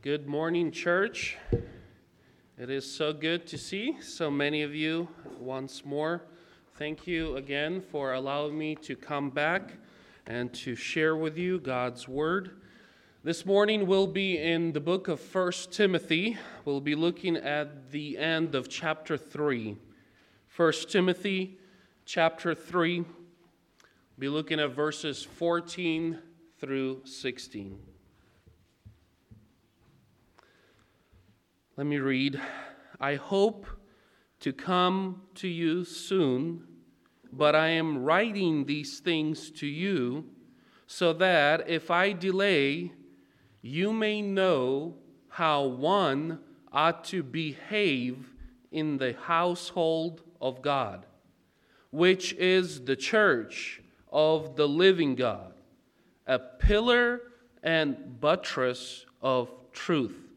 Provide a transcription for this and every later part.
Good morning, church. It is so good to see so many of you once more. Thank you again for allowing me to come back and to share with you God's Word. This morning we'll be in the book of First Timothy. We'll be looking at the end of chapter 3. First Timothy chapter 3. We'll be looking at verses 14 through 16. Let me read. I hope to come to you soon, but I am writing these things to you so that if I delay, you may know how one ought to behave in the household of God, which is the church of the living God, a pillar and buttress of truth.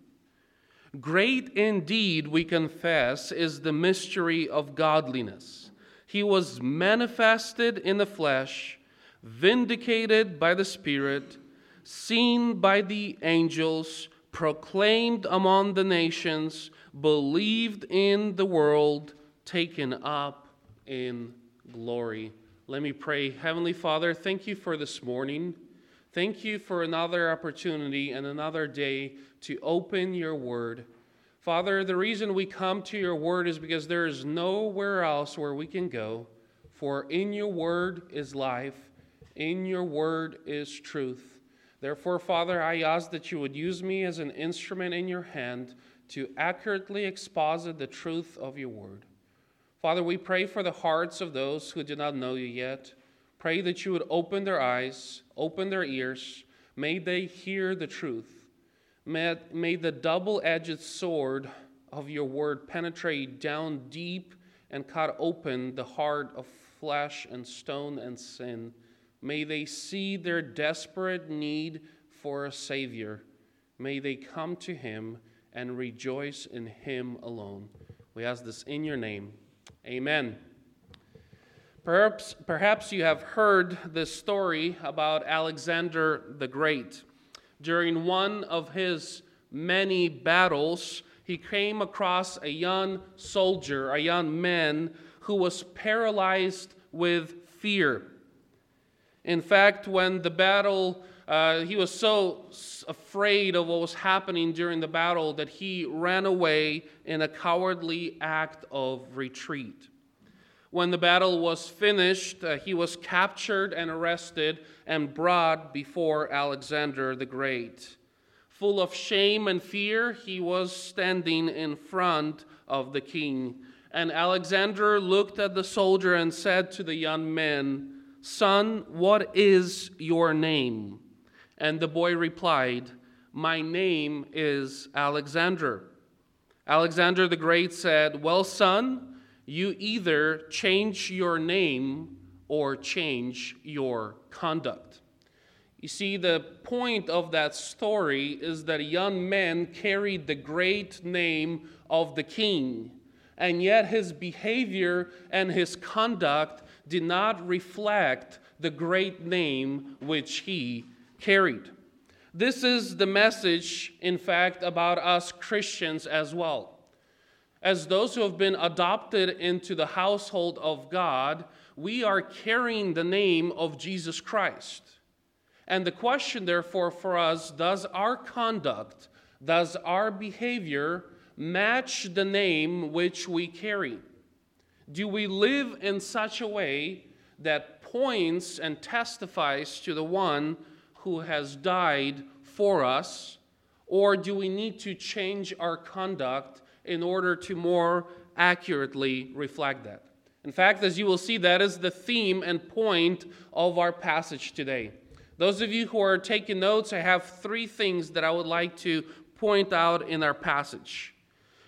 Great indeed, we confess, is the mystery of godliness. He was manifested in the flesh, vindicated by the Spirit, seen by the angels, proclaimed among the nations, believed in the world, taken up in glory. Let me pray. Heavenly Father, thank you for this morning. Thank you for another opportunity and another day to open your word. Father, the reason we come to your word is because there is nowhere else where we can go. For in your word is life, in your word is truth. Therefore, Father, I ask that you would use me as an instrument in your hand to accurately exposit the truth of your word. Father, we pray for the hearts of those who do not know you yet. Pray that you would open their eyes, open their ears. May they hear the truth. May, may the double edged sword of your word penetrate down deep and cut open the heart of flesh and stone and sin. May they see their desperate need for a Savior. May they come to Him and rejoice in Him alone. We ask this in your name. Amen. Perhaps, perhaps you have heard this story about Alexander the Great. During one of his many battles, he came across a young soldier, a young man who was paralyzed with fear. In fact, when the battle, uh, he was so afraid of what was happening during the battle that he ran away in a cowardly act of retreat. When the battle was finished, uh, he was captured and arrested and brought before Alexander the Great. Full of shame and fear, he was standing in front of the king. And Alexander looked at the soldier and said to the young man, Son, what is your name? And the boy replied, My name is Alexander. Alexander the Great said, Well, son, you either change your name or change your conduct. You see, the point of that story is that a young man carried the great name of the king, and yet his behavior and his conduct did not reflect the great name which he carried. This is the message, in fact, about us Christians as well. As those who have been adopted into the household of God, we are carrying the name of Jesus Christ. And the question, therefore, for us does our conduct, does our behavior match the name which we carry? Do we live in such a way that points and testifies to the one who has died for us? Or do we need to change our conduct in order to more accurately reflect that. In fact, as you will see, that is the theme and point of our passage today. Those of you who are taking notes, I have three things that I would like to point out in our passage.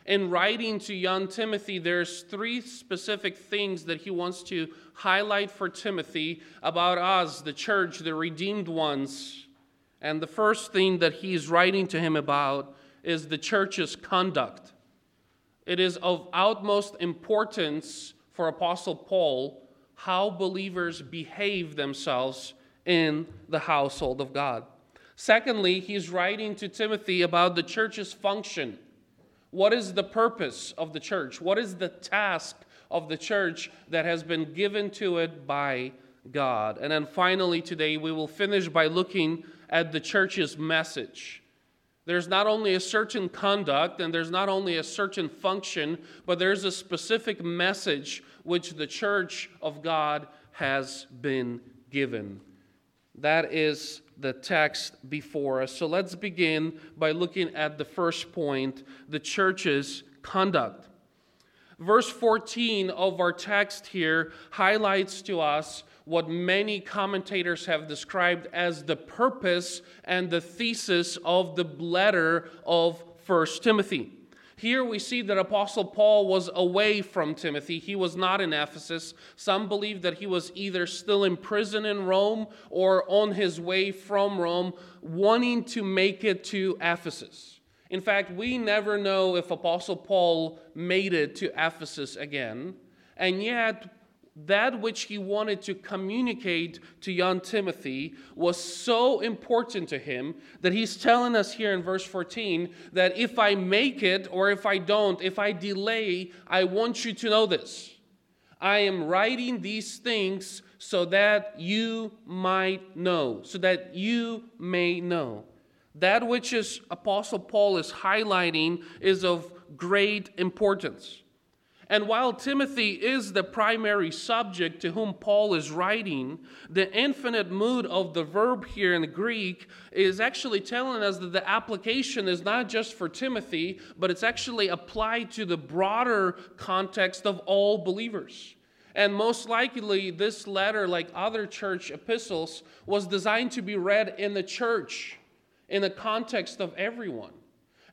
In writing to young Timothy, there's three specific things that he wants to highlight for Timothy about us, the church, the redeemed ones. And the first thing that he's writing to him about is the church's conduct. It is of utmost importance for Apostle Paul how believers behave themselves in the household of God. Secondly, he's writing to Timothy about the church's function. What is the purpose of the church? What is the task of the church that has been given to it by God? And then finally, today, we will finish by looking at the church's message. There's not only a certain conduct and there's not only a certain function, but there's a specific message which the church of God has been given. That is the text before us. So let's begin by looking at the first point the church's conduct. Verse 14 of our text here highlights to us what many commentators have described as the purpose and the thesis of the letter of 1 Timothy. Here we see that Apostle Paul was away from Timothy. He was not in Ephesus. Some believe that he was either still in prison in Rome or on his way from Rome, wanting to make it to Ephesus. In fact, we never know if Apostle Paul made it to Ephesus again. And yet, that which he wanted to communicate to young Timothy was so important to him that he's telling us here in verse 14 that if I make it or if I don't, if I delay, I want you to know this. I am writing these things so that you might know, so that you may know. That which is Apostle Paul is highlighting is of great importance. And while Timothy is the primary subject to whom Paul is writing, the infinite mood of the verb here in the Greek is actually telling us that the application is not just for Timothy, but it's actually applied to the broader context of all believers. And most likely, this letter, like other church epistles, was designed to be read in the church, in the context of everyone.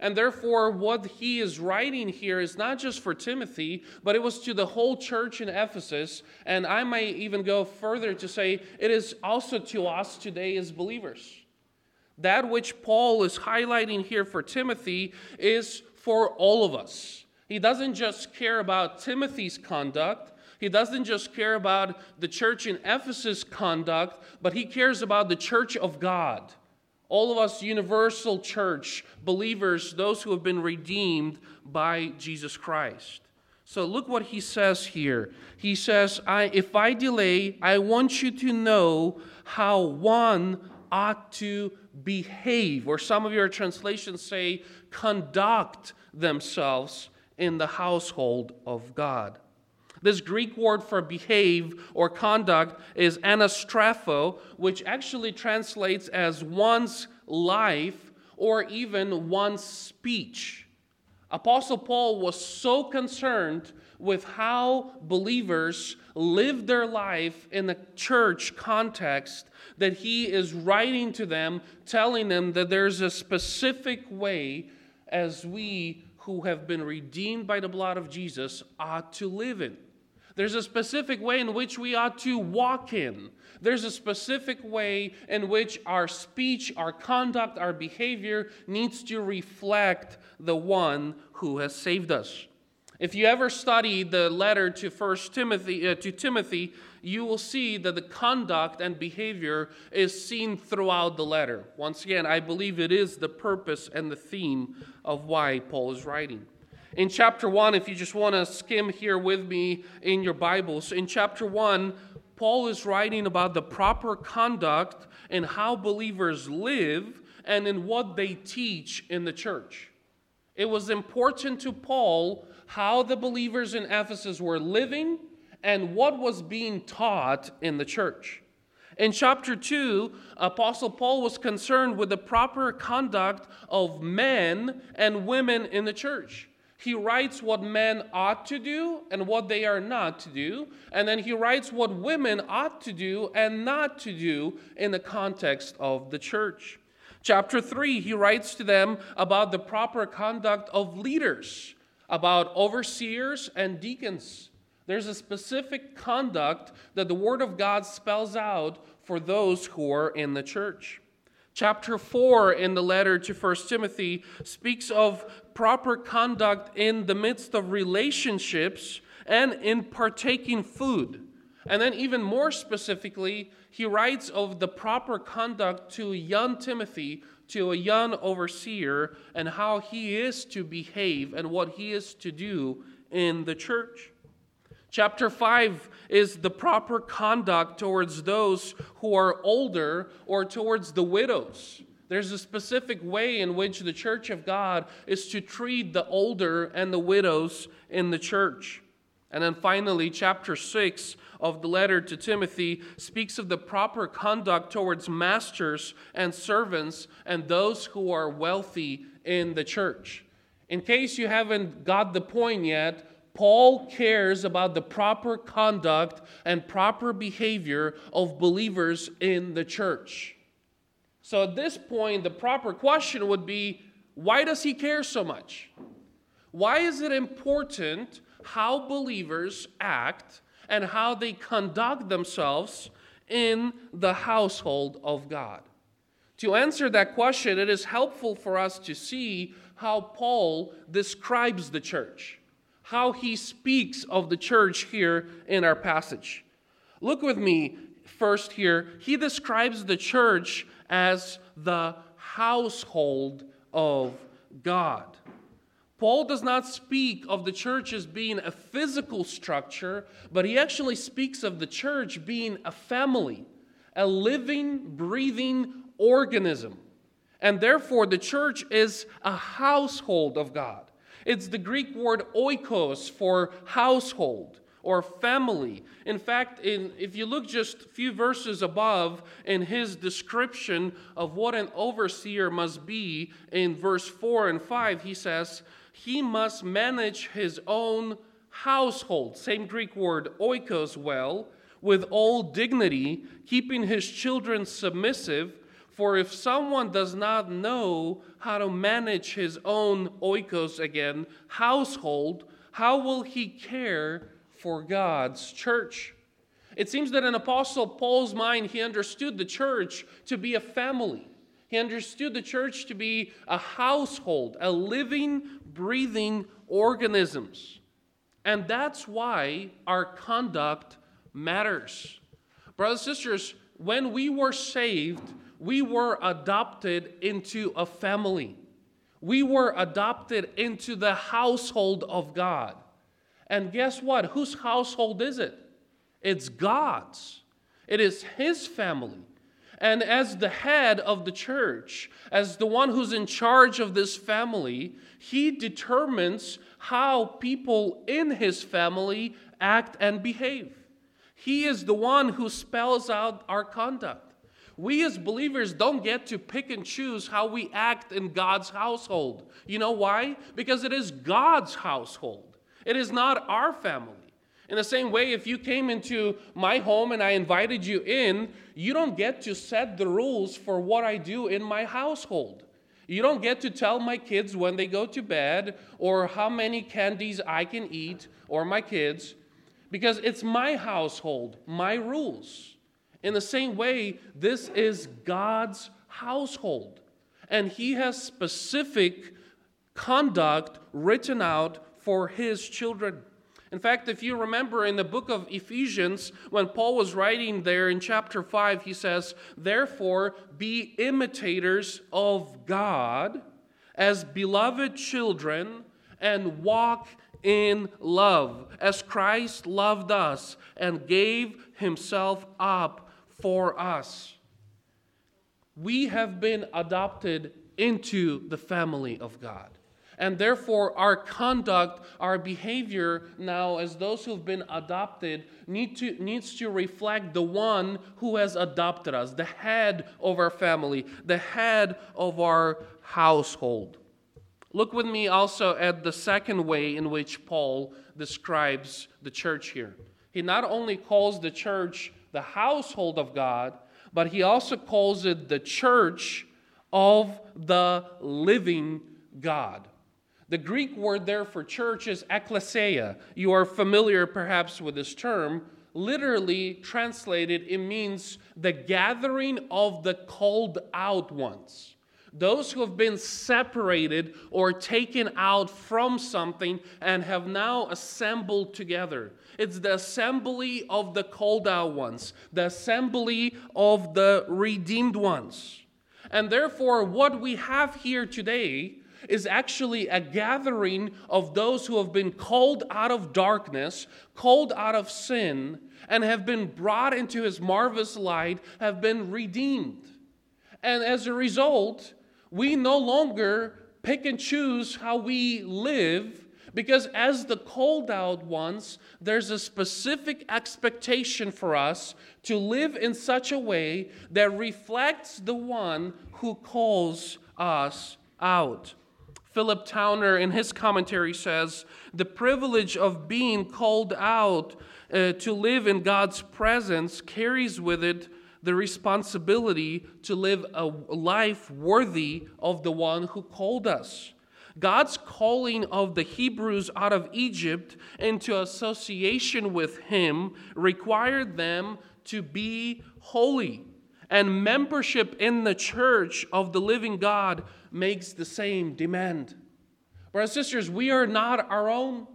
And therefore, what he is writing here is not just for Timothy, but it was to the whole church in Ephesus. And I might even go further to say it is also to us today as believers. That which Paul is highlighting here for Timothy is for all of us. He doesn't just care about Timothy's conduct, he doesn't just care about the church in Ephesus' conduct, but he cares about the church of God all of us, universal church believers, those who have been redeemed by Jesus Christ. So look what he says here. He says, I, If I delay, I want you to know how one ought to behave, or some of your translations say, conduct themselves in the household of God. This Greek word for behave or conduct is anastrapho, which actually translates as one's life or even one's speech. Apostle Paul was so concerned with how believers live their life in the church context that he is writing to them, telling them that there's a specific way as we who have been redeemed by the blood of Jesus ought to live in. There's a specific way in which we ought to walk in. There's a specific way in which our speech, our conduct, our behavior needs to reflect the one who has saved us. If you ever study the letter to First Timothy uh, to Timothy, you will see that the conduct and behavior is seen throughout the letter. Once again, I believe it is the purpose and the theme of why Paul is writing. In chapter 1, if you just want to skim here with me in your Bibles, in chapter 1, Paul is writing about the proper conduct and how believers live and in what they teach in the church. It was important to Paul how the believers in Ephesus were living and what was being taught in the church. In chapter 2, Apostle Paul was concerned with the proper conduct of men and women in the church he writes what men ought to do and what they are not to do. And then he writes what women ought to do and not to do in the context of the church. Chapter 3, he writes to them about the proper conduct of leaders, about overseers and deacons. There's a specific conduct that the Word of God spells out for those who are in the church. Chapter 4 in the letter to 1 Timothy speaks of proper conduct in the midst of relationships and in partaking food. And then, even more specifically, he writes of the proper conduct to young Timothy, to a young overseer, and how he is to behave and what he is to do in the church. Chapter 5 is the proper conduct towards those who are older or towards the widows. There's a specific way in which the church of God is to treat the older and the widows in the church. And then finally, chapter 6 of the letter to Timothy speaks of the proper conduct towards masters and servants and those who are wealthy in the church. In case you haven't got the point yet, Paul cares about the proper conduct and proper behavior of believers in the church. So at this point, the proper question would be why does he care so much? Why is it important how believers act and how they conduct themselves in the household of God? To answer that question, it is helpful for us to see how Paul describes the church how he speaks of the church here in our passage. Look with me first here. He describes the church as the household of God. Paul does not speak of the church as being a physical structure, but he actually speaks of the church being a family, a living, breathing organism. And therefore, the church is a household of God. It's the Greek word oikos for household or family. In fact, in, if you look just a few verses above in his description of what an overseer must be, in verse 4 and 5, he says, He must manage his own household, same Greek word oikos, well, with all dignity, keeping his children submissive for if someone does not know how to manage his own oikos again, household, how will he care for God's church? It seems that in Apostle Paul's mind, he understood the church to be a family. He understood the church to be a household, a living, breathing organisms. And that's why our conduct matters. Brothers and sisters, when we were saved, we were adopted into a family. We were adopted into the household of God. And guess what? Whose household is it? It's God's. It is His family. And as the head of the church, as the one who's in charge of this family, He determines how people in His family act and behave. He is the one who spells out our conduct. We as believers don't get to pick and choose how we act in God's household. You know why? Because it is God's household, it is not our family. In the same way, if you came into my home and I invited you in, you don't get to set the rules for what I do in my household. You don't get to tell my kids when they go to bed or how many candies I can eat or my kids because it's my household, my rules. In the same way, this is God's household, and He has specific conduct written out for His children. In fact, if you remember in the book of Ephesians, when Paul was writing there in chapter 5, he says, Therefore, be imitators of God as beloved children and walk in love, as Christ loved us and gave himself up for us. We have been adopted into the family of God. And therefore, our conduct, our behavior now, as those who've been adopted, need to, needs to reflect the one who has adopted us, the head of our family, the head of our household. Look with me also at the second way in which Paul describes the church here. He not only calls the church the household of God, but he also calls it the church of the living God. The Greek word there for church is ekklesia. You are familiar perhaps with this term. Literally translated, it means the gathering of the called out ones. those who have been separated or taken out from something and have now assembled together. It's the assembly of the called out ones, the assembly of the redeemed ones. And therefore, what we have here today is actually a gathering of those who have been called out of darkness, called out of sin, and have been brought into his marvelous light, have been redeemed. And as a result, we no longer pick and choose how we live because, as the called out ones, there's a specific expectation for us to live in such a way that reflects the one who calls us out. Philip Towner, in his commentary, says the privilege of being called out uh, to live in God's presence carries with it the responsibility to live a life worthy of the one who called us. God's calling of the Hebrews out of Egypt into association with Him required them to be holy. And membership in the church of the living God makes the same demand. Brothers and sisters, we are not our own.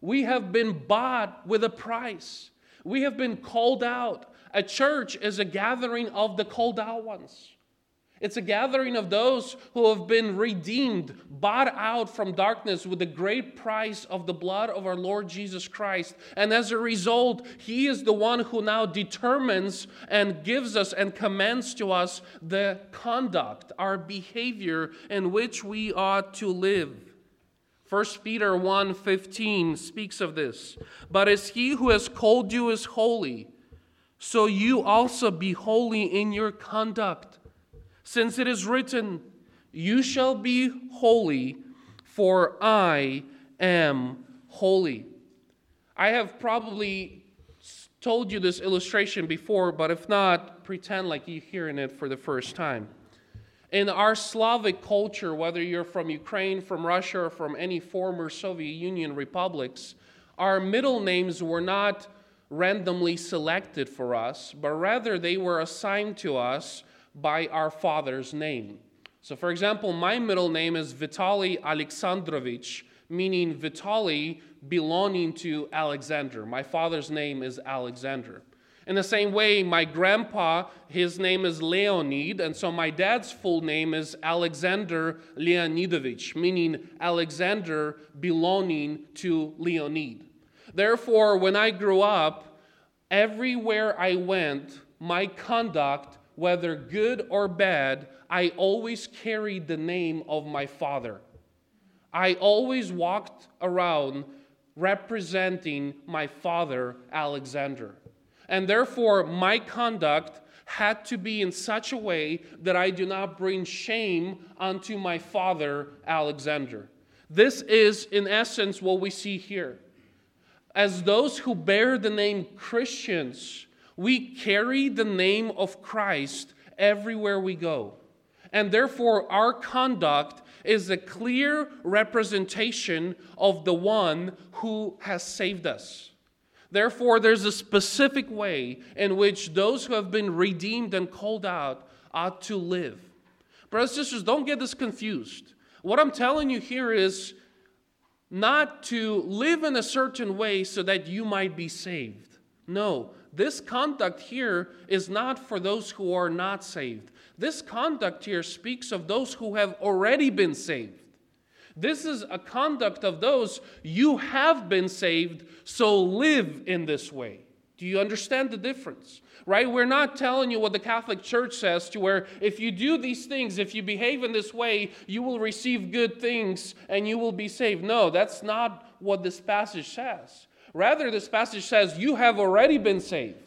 We have been bought with a price. We have been called out. A church is a gathering of the called out ones. It's a gathering of those who have been redeemed, bought out from darkness with the great price of the blood of our Lord Jesus Christ. And as a result, He is the one who now determines and gives us and commands to us the conduct, our behavior in which we ought to live. 1 Peter 1:15 speaks of this. But as he who has called you is holy, so you also be holy in your conduct since it is written, You shall be holy, for I am holy. I have probably told you this illustration before, but if not, pretend like you're hearing it for the first time. In our Slavic culture, whether you're from Ukraine, from Russia, or from any former Soviet Union republics, our middle names were not randomly selected for us, but rather they were assigned to us by our father's name. So, for example, my middle name is Vitaly Alexandrovich, meaning Vitaly belonging to Alexander. My father's name is Alexander. In the same way, my grandpa, his name is Leonid, and so my dad's full name is Alexander Leonidovich, meaning Alexander belonging to Leonid. Therefore, when I grew up, everywhere I went, my conduct whether good or bad, I always carried the name of my father. I always walked around representing my father, Alexander. And therefore, my conduct had to be in such a way that I do not bring shame unto my father, Alexander. This is, in essence, what we see here. As those who bear the name Christians, we carry the name of Christ everywhere we go. And therefore, our conduct is a clear representation of the one who has saved us. Therefore, there's a specific way in which those who have been redeemed and called out ought to live. Brothers and sisters, don't get this confused. What I'm telling you here is not to live in a certain way so that you might be saved. No, this conduct here is not for those who are not saved. This conduct here speaks of those who have already been saved. This is a conduct of those you have been saved, so live in this way. Do you understand the difference? Right? We're not telling you what the Catholic Church says to where if you do these things, if you behave in this way, you will receive good things and you will be saved. No, that's not what this passage says. Rather, this passage says, You have already been saved.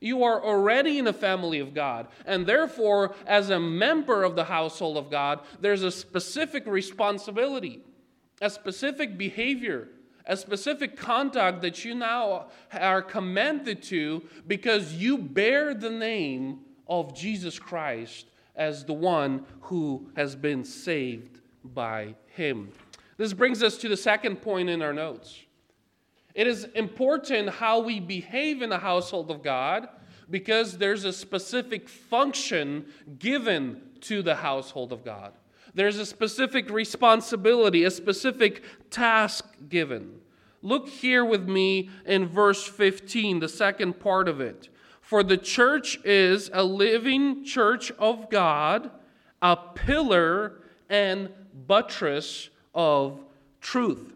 You are already in the family of God. And therefore, as a member of the household of God, there's a specific responsibility, a specific behavior, a specific conduct that you now are commanded to because you bear the name of Jesus Christ as the one who has been saved by him. This brings us to the second point in our notes. It is important how we behave in the household of God because there's a specific function given to the household of God. There's a specific responsibility, a specific task given. Look here with me in verse 15, the second part of it. For the church is a living church of God, a pillar and buttress of truth.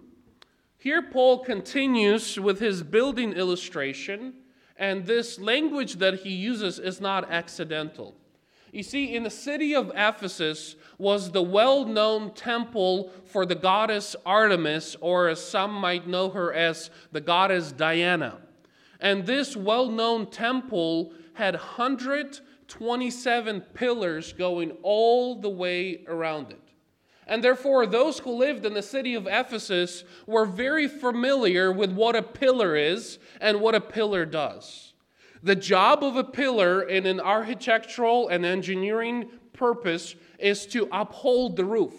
Here, Paul continues with his building illustration, and this language that he uses is not accidental. You see, in the city of Ephesus was the well known temple for the goddess Artemis, or as some might know her as the goddess Diana. And this well known temple had 127 pillars going all the way around it. And therefore, those who lived in the city of Ephesus were very familiar with what a pillar is and what a pillar does. The job of a pillar in an architectural and engineering purpose is to uphold the roof.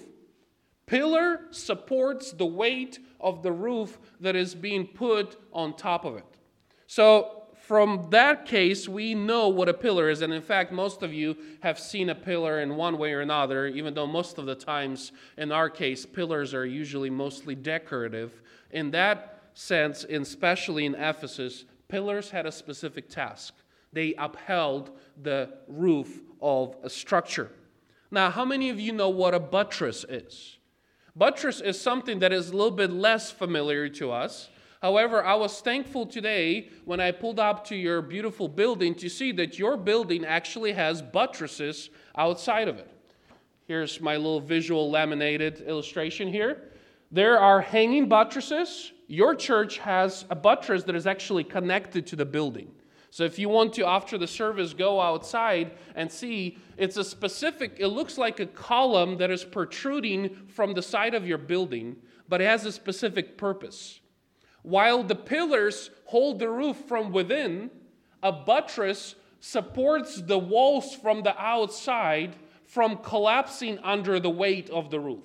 Pillar supports the weight of the roof that is being put on top of it. So, from that case, we know what a pillar is. And in fact, most of you have seen a pillar in one way or another, even though most of the times, in our case, pillars are usually mostly decorative. In that sense, especially in Ephesus, pillars had a specific task. They upheld the roof of a structure. Now, how many of you know what a buttress is? Buttress is something that is a little bit less familiar to us. However, I was thankful today when I pulled up to your beautiful building to see that your building actually has buttresses outside of it. Here's my little visual laminated illustration here. There are hanging buttresses. Your church has a buttress that is actually connected to the building. So if you want to, after the service, go outside and see, it's a specific, it looks like a column that is protruding from the side of your building, but it has a specific purpose. While the pillars hold the roof from within, a buttress supports the walls from the outside from collapsing under the weight of the roof.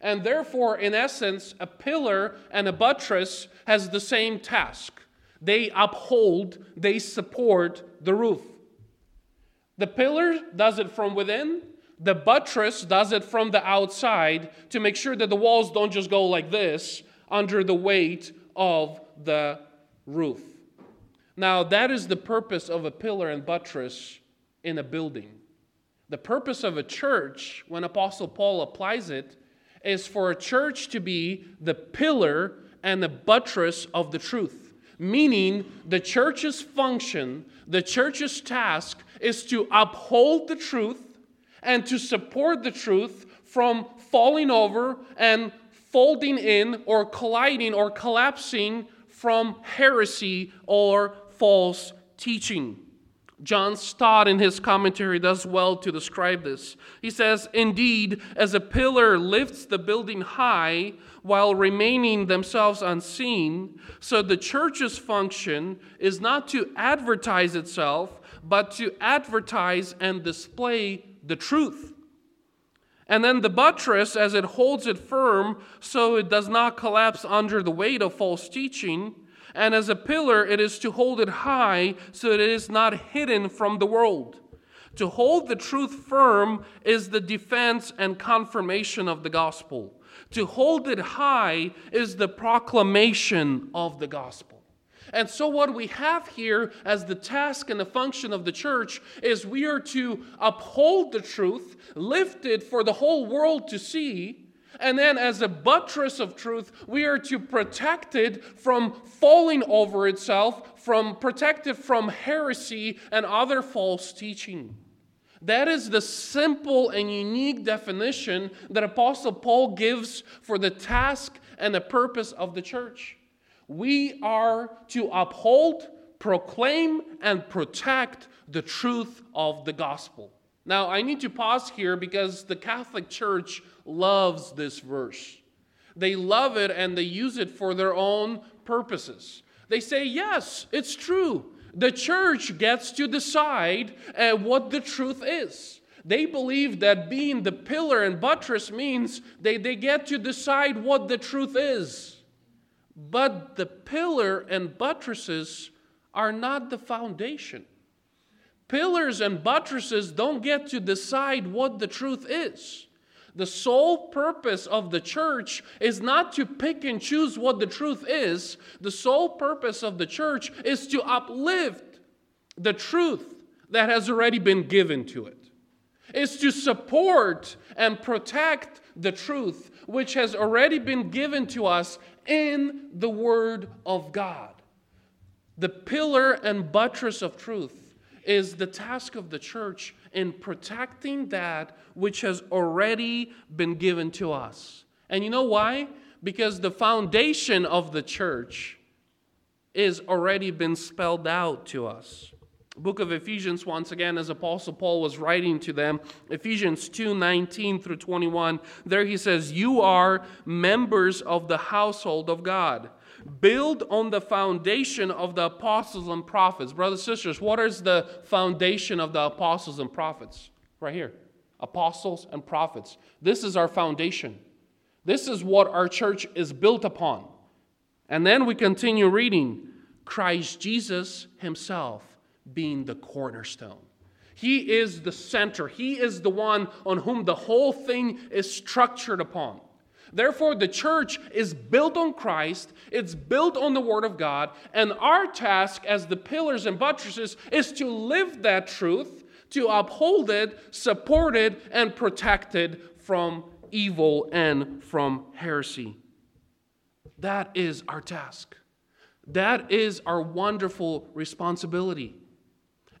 And therefore, in essence, a pillar and a buttress has the same task. They uphold, they support the roof. The pillar does it from within, the buttress does it from the outside to make sure that the walls don't just go like this under the weight of the roof. Now, that is the purpose of a pillar and buttress in a building. The purpose of a church, when Apostle Paul applies it, is for a church to be the pillar and the buttress of the truth. Meaning, the church's function, the church's task is to uphold the truth and to support the truth from falling over and folding in or colliding or collapsing from heresy or false teaching. John Stott, in his commentary, does well to describe this. He says, Indeed, as a pillar lifts the building high while remaining themselves unseen, so the church's function is not to advertise itself, but to advertise and display the truth. And then the buttress, as it holds it firm so it does not collapse under the weight of false teaching. And as a pillar, it is to hold it high so that it is not hidden from the world. To hold the truth firm is the defense and confirmation of the gospel. To hold it high is the proclamation of the gospel. And so, what we have here as the task and the function of the church is we are to uphold the truth, lift it for the whole world to see. And then, as a buttress of truth, we are to protect it from falling over itself, from protect it from heresy and other false teaching. That is the simple and unique definition that Apostle Paul gives for the task and the purpose of the church. We are to uphold, proclaim, and protect the truth of the gospel. Now, I need to pause here because the Catholic Church loves this verse. They love it and they use it for their own purposes. They say, yes, it's true. The church gets to decide uh, what the truth is. They believe that being the pillar and buttress means they, they get to decide what the truth is. But the pillar and buttresses are not the foundation. Pillars and buttresses don't get to decide what the truth is. The sole purpose of the church is not to pick and choose what the truth is. The sole purpose of the church is to uplift the truth that has already been given to it, is to support and protect the truth which has already been given to us in the Word of God. The pillar and buttress of truth is the task of the church in protecting that which has already been given to us. And you know why? Because the foundation of the church is already been spelled out to us. Book of Ephesians, once again, as Apostle Paul was writing to them, Ephesians 2 19 through 21, there he says, You are members of the household of God build on the foundation of the apostles and prophets. Brothers and sisters, what is the foundation of the apostles and prophets? Right here apostles and prophets. This is our foundation. This is what our church is built upon. And then we continue reading Christ Jesus himself being the cornerstone. He is the center. He is the one on whom the whole thing is structured upon. Therefore, the church is built on Christ, it's built on the Word of God, and our task as the pillars and buttresses is to live that truth, to uphold it, support it, and protect it from evil and from heresy. That is our task. That is our wonderful responsibility.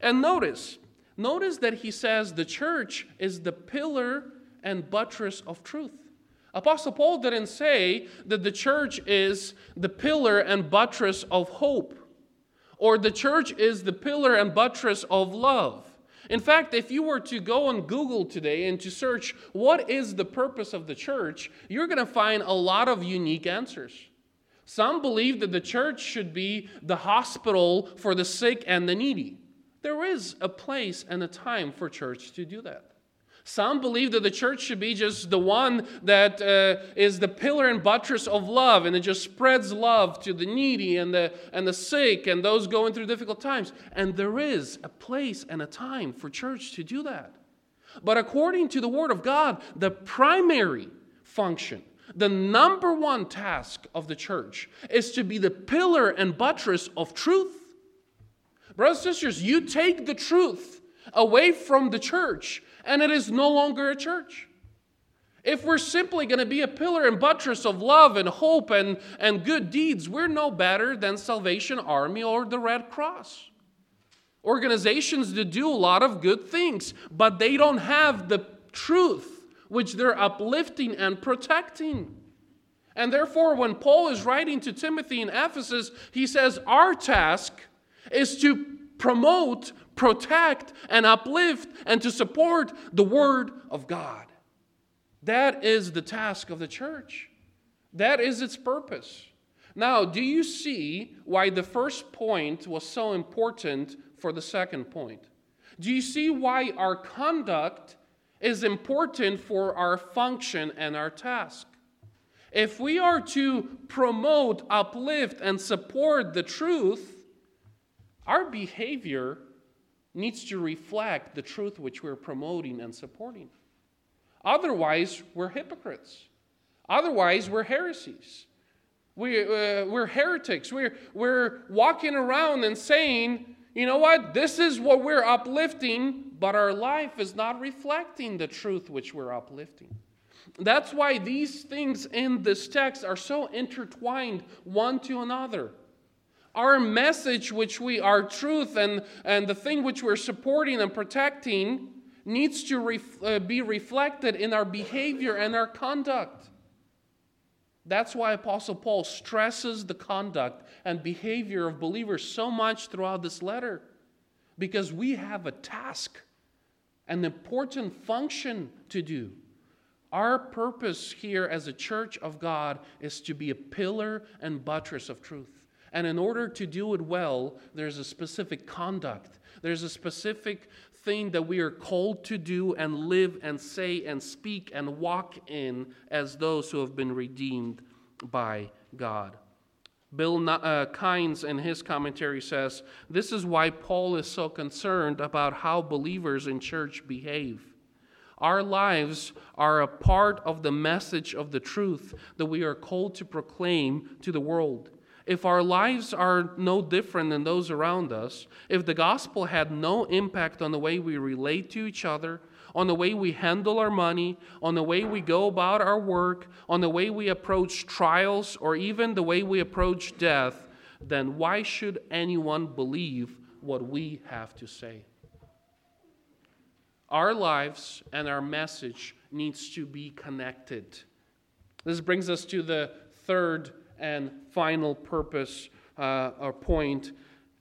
And notice, notice that he says the church is the pillar and buttress of truth. Apostle Paul didn't say that the church is the pillar and buttress of hope, or the church is the pillar and buttress of love. In fact, if you were to go on Google today and to search what is the purpose of the church, you're going to find a lot of unique answers. Some believe that the church should be the hospital for the sick and the needy. There is a place and a time for church to do that. Some believe that the church should be just the one that uh, is the pillar and buttress of love, and it just spreads love to the needy and the, and the sick and those going through difficult times. And there is a place and a time for church to do that. But according to the Word of God, the primary function, the number one task of the church is to be the pillar and buttress of truth. Brothers and sisters, you take the truth away from the church, and it is no longer a church. If we're simply going to be a pillar and buttress of love and hope and, and good deeds, we're no better than Salvation Army or the Red Cross. Organizations that do a lot of good things, but they don't have the truth which they're uplifting and protecting. And therefore, when Paul is writing to Timothy in Ephesus, he says, Our task is to promote protect and uplift and to support the Word of God. That is the task of the church, that is its purpose. Now, do you see why the first point was so important for the second point? Do you see why our conduct is important for our function and our task? If we are to promote, uplift, and support the truth, our behavior needs to reflect the truth which we're promoting and supporting. Otherwise, we're hypocrites. Otherwise, we're heresies. We, uh, we're heretics. We're, we're walking around and saying, you know what, this is what we're uplifting, but our life is not reflecting the truth which we're uplifting. That's why these things in this text are so intertwined one to another our message, which we, our truth, and, and the thing which we're supporting and protecting, needs to ref, uh, be reflected in our behavior and our conduct. That's why Apostle Paul stresses the conduct and behavior of believers so much throughout this letter. Because we have a task, an important function to do. Our purpose here as a church of God is to be a pillar and buttress of truth. And in order to do it well, there's a specific conduct, there's a specific thing that we are called to do and live and say and speak and walk in as those who have been redeemed by God. Bill uh, Kynes, in his commentary, says this is why Paul is so concerned about how believers in church behave. Our lives are a part of the message of the truth that we are called to proclaim to the world. If our lives are no different than those around us, if the gospel had no impact on the way we relate to each other, on the way we handle our money, on the way we go about our work, on the way we approach trials, or even the way we approach death, then why should anyone believe what we have to say? Our lives and our message needs to be connected. This brings us to the third and final purpose uh, or point.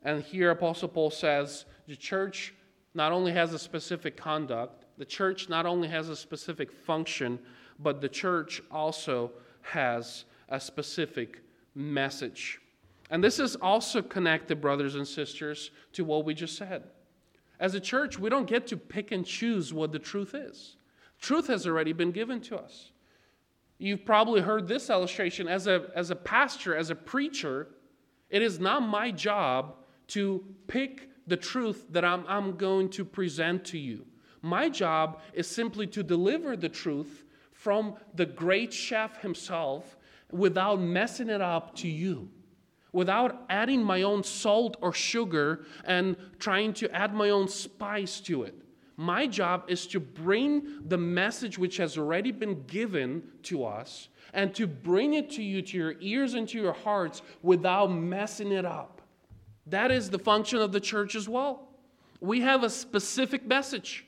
And here Apostle Paul says the church not only has a specific conduct, the church not only has a specific function, but the church also has a specific message. And this is also connected, brothers and sisters, to what we just said. As a church, we don't get to pick and choose what the truth is. Truth has already been given to us. You've probably heard this illustration as a, as a pastor, as a preacher. It is not my job to pick the truth that I'm, I'm going to present to you. My job is simply to deliver the truth from the great chef himself without messing it up to you without adding my own salt or sugar and trying to add my own spice to it. My job is to bring the message which has already been given to us and to bring it to you, to your ears and to your hearts without messing it up. That is the function of the church as well. We have a specific message.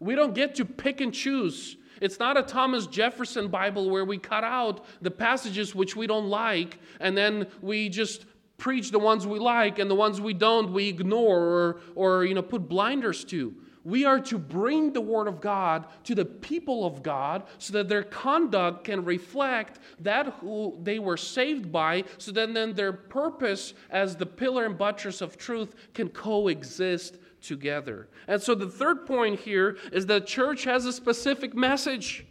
We don't get to pick and choose it's not a Thomas Jefferson Bible where we cut out the passages which we don't like and then we just preach the ones we like and the ones we don't we ignore or, or you know put blinders to. We are to bring the word of God to the people of God so that their conduct can reflect that who they were saved by, so that then their purpose as the pillar and buttress of truth can coexist together. And so the third point here is that church has a specific message.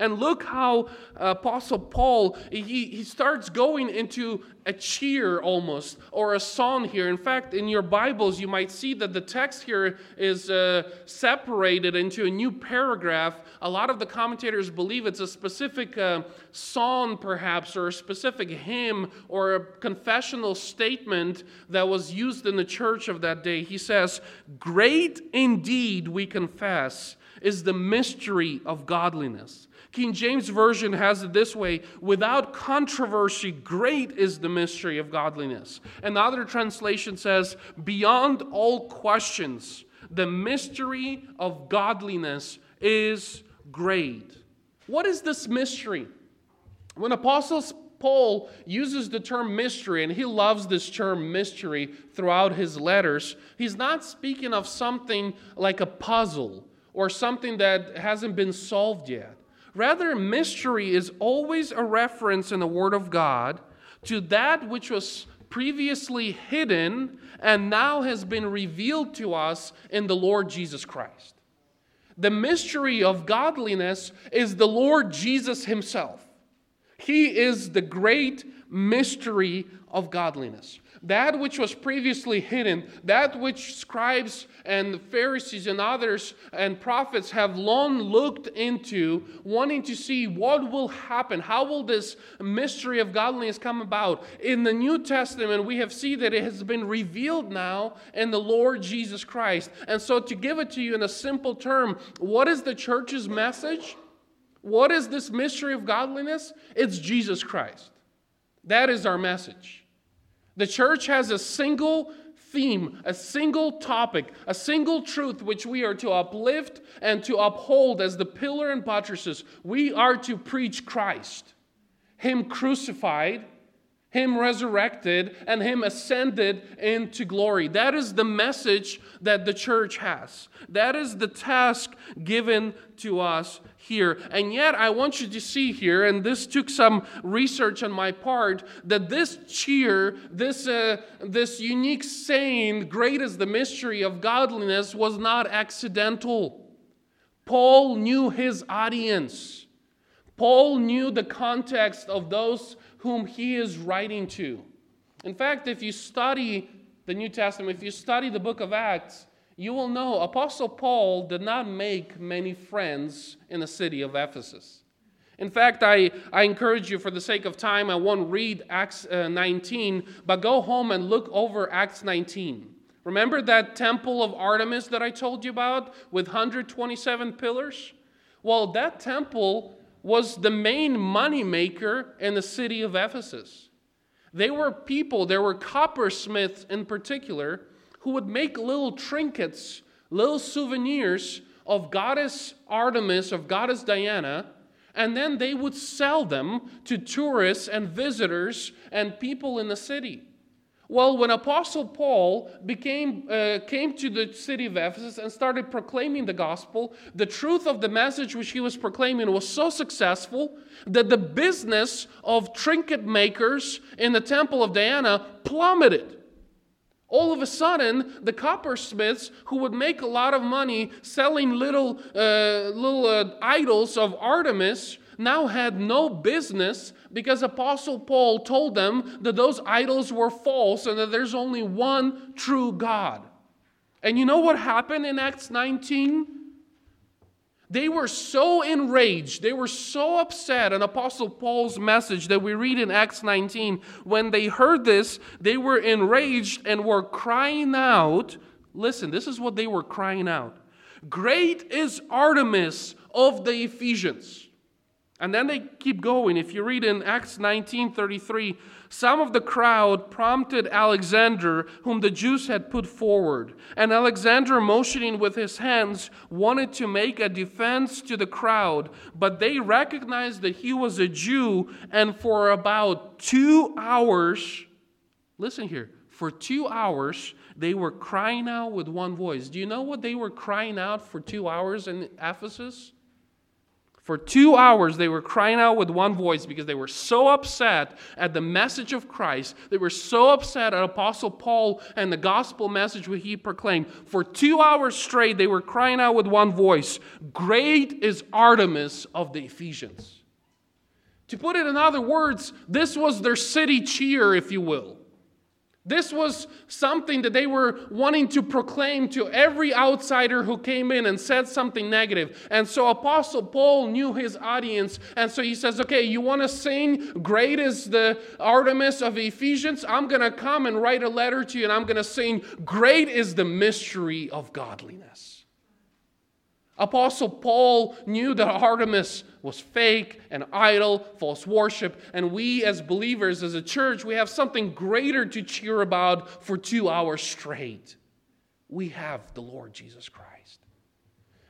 And look how uh, Apostle Paul, he, he starts going into a cheer almost, or a song here. In fact, in your Bibles, you might see that the text here is uh, separated into a new paragraph. A lot of the commentators believe it's a specific uh, song, perhaps, or a specific hymn, or a confessional statement that was used in the church of that day. He says, Great indeed, we confess, is the mystery of godliness. King James Version has it this way without controversy, great is the mystery of godliness. And the other translation says, beyond all questions, the mystery of godliness is great. What is this mystery? When Apostles Paul uses the term mystery, and he loves this term mystery throughout his letters, he's not speaking of something like a puzzle or something that hasn't been solved yet. Rather, mystery is always a reference in the Word of God to that which was previously hidden and now has been revealed to us in the Lord Jesus Christ. The mystery of godliness is the Lord Jesus Himself. He is the great mystery of godliness. That which was previously hidden, that which scribes and Pharisees and others and prophets have long looked into, wanting to see what will happen. How will this mystery of godliness come about? In the New Testament, we have seen that it has been revealed now in the Lord Jesus Christ. And so, to give it to you in a simple term, what is the church's message? What is this mystery of godliness? It's Jesus Christ. That is our message. The church has a single theme, a single topic, a single truth which we are to uplift and to uphold as the pillar and buttresses. We are to preach Christ, Him crucified him resurrected, and Him ascended into glory. That is the message that the church has. That is the task given to us here. And yet, I want you to see here, and this took some research on my part, that this cheer, this, uh, this unique saying, great is the mystery of godliness, was not accidental. Paul knew his audience. Paul knew the context of those whom he is writing to. In fact, if you study the New Testament, if you study the book of Acts, you will know Apostle Paul did not make many friends in the city of Ephesus. In fact, I, I encourage you, for the sake of time, I won't read Acts uh, 19, but go home and look over Acts 19. Remember that temple of Artemis that I told you about with 127 pillars? Well, that temple was the main moneymaker in the city of Ephesus. They were people, there were coppersmiths in particular, who would make little trinkets, little souvenirs of goddess Artemis, of goddess Diana, and then they would sell them to tourists and visitors and people in the city. Well, when Apostle Paul became, uh, came to the city of Ephesus and started proclaiming the gospel, the truth of the message which he was proclaiming was so successful that the business of trinket makers in the temple of Diana plummeted. All of a sudden, the coppersmiths who would make a lot of money selling little, uh, little uh, idols of Artemis now had no business because Apostle Paul told them that those idols were false and that there's only one true God. And you know what happened in Acts 19? They were so enraged, they were so upset an Apostle Paul's message that we read in Acts 19. When they heard this, they were enraged and were crying out. Listen, this is what they were crying out Great is Artemis of the Ephesians. And then they keep going. If you read in Acts 19:33, some of the crowd prompted Alexander, whom the Jews had put forward. And Alexander, motioning with his hands, wanted to make a defense to the crowd, but they recognized that he was a Jew, and for about 2 hours, listen here, for 2 hours they were crying out with one voice. Do you know what they were crying out for 2 hours in Ephesus? For two hours, they were crying out with one voice because they were so upset at the message of Christ. They were so upset at Apostle Paul and the gospel message which he proclaimed. For two hours straight, they were crying out with one voice Great is Artemis of the Ephesians. To put it in other words, this was their city cheer, if you will. This was something that they were wanting to proclaim to every outsider who came in and said something negative. And so Apostle Paul knew his audience. And so he says, Okay, you want to sing, Great is the Artemis of Ephesians? I'm going to come and write a letter to you, and I'm going to sing, Great is the mystery of godliness. Apostle Paul knew that Artemis was fake and idol, false worship, and we as believers, as a church, we have something greater to cheer about for two hours straight. We have the Lord Jesus Christ.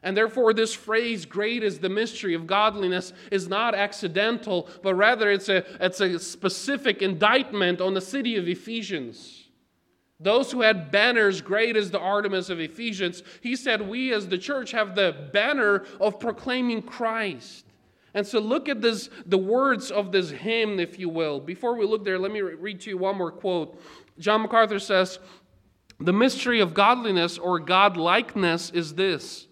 And therefore, this phrase, great is the mystery of godliness, is not accidental, but rather it's a, it's a specific indictment on the city of Ephesians. Those who had banners, great as the Artemis of Ephesians, he said, We as the church have the banner of proclaiming Christ. And so look at this, the words of this hymn, if you will. Before we look there, let me read to you one more quote. John MacArthur says, The mystery of godliness or godlikeness is this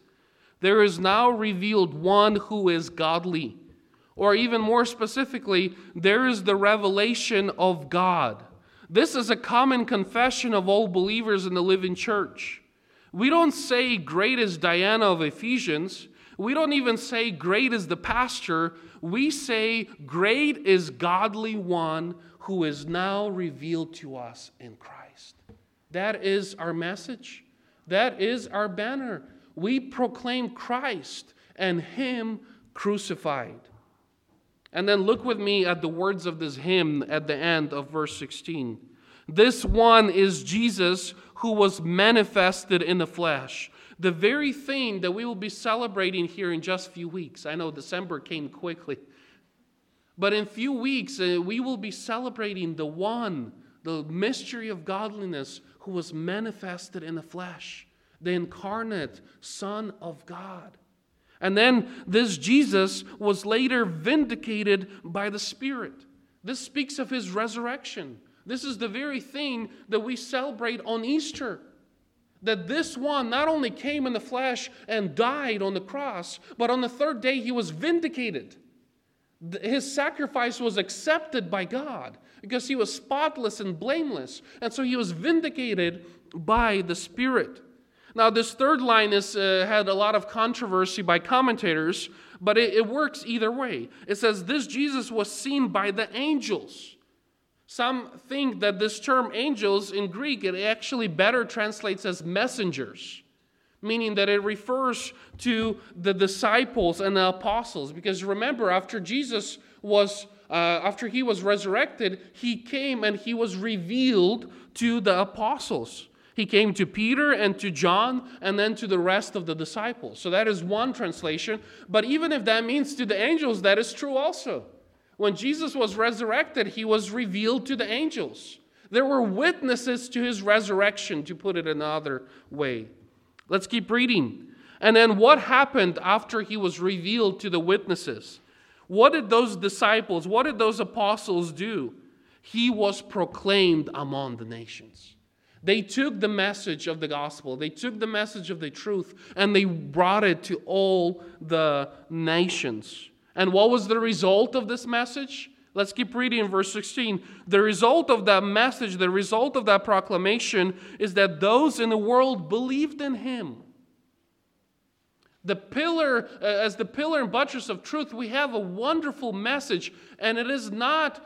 there is now revealed one who is godly. Or even more specifically, there is the revelation of God. This is a common confession of all believers in the living church. We don't say, Great is Diana of Ephesians. We don't even say, Great is the pastor. We say, Great is godly one who is now revealed to us in Christ. That is our message. That is our banner. We proclaim Christ and Him crucified. And then look with me at the words of this hymn at the end of verse 16. This one is Jesus who was manifested in the flesh. The very thing that we will be celebrating here in just a few weeks. I know December came quickly. But in a few weeks, uh, we will be celebrating the one, the mystery of godliness, who was manifested in the flesh, the incarnate Son of God. And then this Jesus was later vindicated by the Spirit. This speaks of his resurrection. This is the very thing that we celebrate on Easter. That this one not only came in the flesh and died on the cross, but on the third day he was vindicated. His sacrifice was accepted by God because he was spotless and blameless. And so he was vindicated by the Spirit. Now, this third line has uh, had a lot of controversy by commentators, but it, it works either way. It says, This Jesus was seen by the angels. Some think that this term angels in Greek, it actually better translates as messengers meaning that it refers to the disciples and the apostles. Because remember, after Jesus was, uh, after he was resurrected, he came and he was revealed to the apostles. He came to Peter and to John and then to the rest of the disciples. So that is one translation. But even if that means to the angels, that is true also. When Jesus was resurrected, he was revealed to the angels. There were witnesses to his resurrection, to put it another way. Let's keep reading. And then what happened after he was revealed to the witnesses? What did those disciples, what did those apostles do? He was proclaimed among the nations. They took the message of the gospel, they took the message of the truth, and they brought it to all the nations. And what was the result of this message? Let's keep reading in verse 16. The result of that message, the result of that proclamation, is that those in the world believed in him. The pillar, uh, as the pillar and buttress of truth, we have a wonderful message, and it is not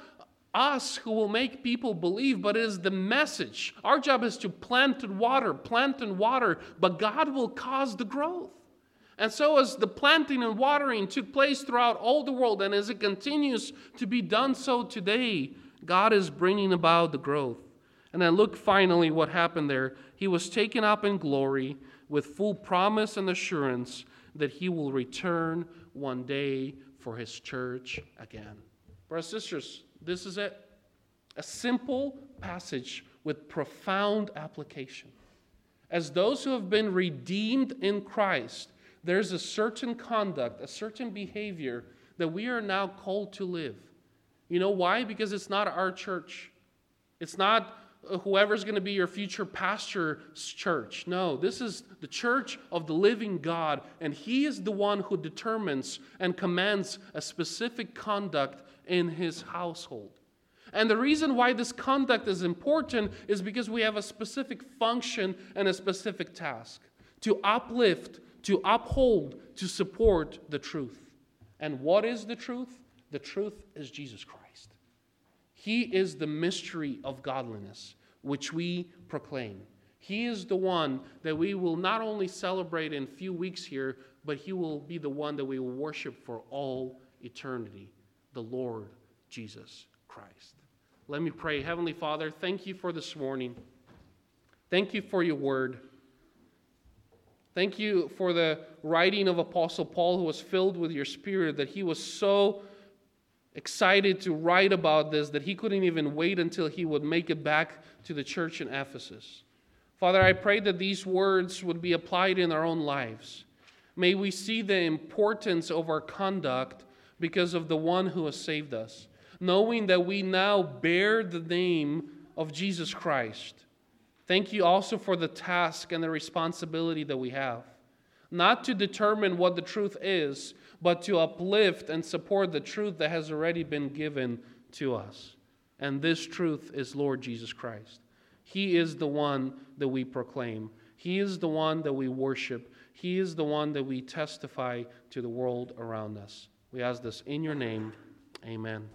us who will make people believe, but it is the message. Our job is to plant and water, plant and water, but God will cause the growth. And so, as the planting and watering took place throughout all the world, and as it continues to be done so today, God is bringing about the growth. And then look finally what happened there. He was taken up in glory with full promise and assurance that he will return one day for his church again. Brothers and sisters, this is it. A simple passage with profound application. As those who have been redeemed in Christ, there's a certain conduct, a certain behavior that we are now called to live. You know why? Because it's not our church. It's not uh, whoever's going to be your future pastor's church. No, this is the church of the living God, and He is the one who determines and commands a specific conduct in His household. And the reason why this conduct is important is because we have a specific function and a specific task to uplift to uphold, to support the truth. And what is the truth? The truth is Jesus Christ. He is the mystery of godliness, which we proclaim. He is the one that we will not only celebrate in a few weeks here, but He will be the one that we will worship for all eternity the Lord Jesus Christ. Let me pray. Heavenly Father, thank you for this morning. Thank you for your word. Thank you for the writing of Apostle Paul, who was filled with your spirit, that he was so excited to write about this that he couldn't even wait until he would make it back to the church in Ephesus. Father, I pray that these words would be applied in our own lives. May we see the importance of our conduct because of the one who has saved us, knowing that we now bear the name of Jesus Christ Thank you also for the task and the responsibility that we have. Not to determine what the truth is, but to uplift and support the truth that has already been given to us. And this truth is Lord Jesus Christ. He is the one that we proclaim, He is the one that we worship, He is the one that we testify to the world around us. We ask this in your name. Amen.